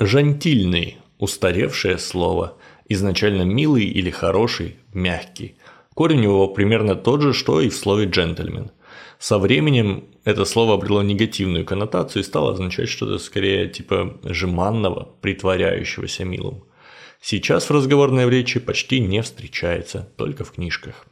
Жантильный – устаревшее слово, изначально милый или хороший, мягкий. Корень его примерно тот же, что и в слове «джентльмен». Со временем это слово обрело негативную коннотацию и стало означать что-то скорее типа жеманного, притворяющегося милым. Сейчас в разговорной речи почти не встречается, только в книжках.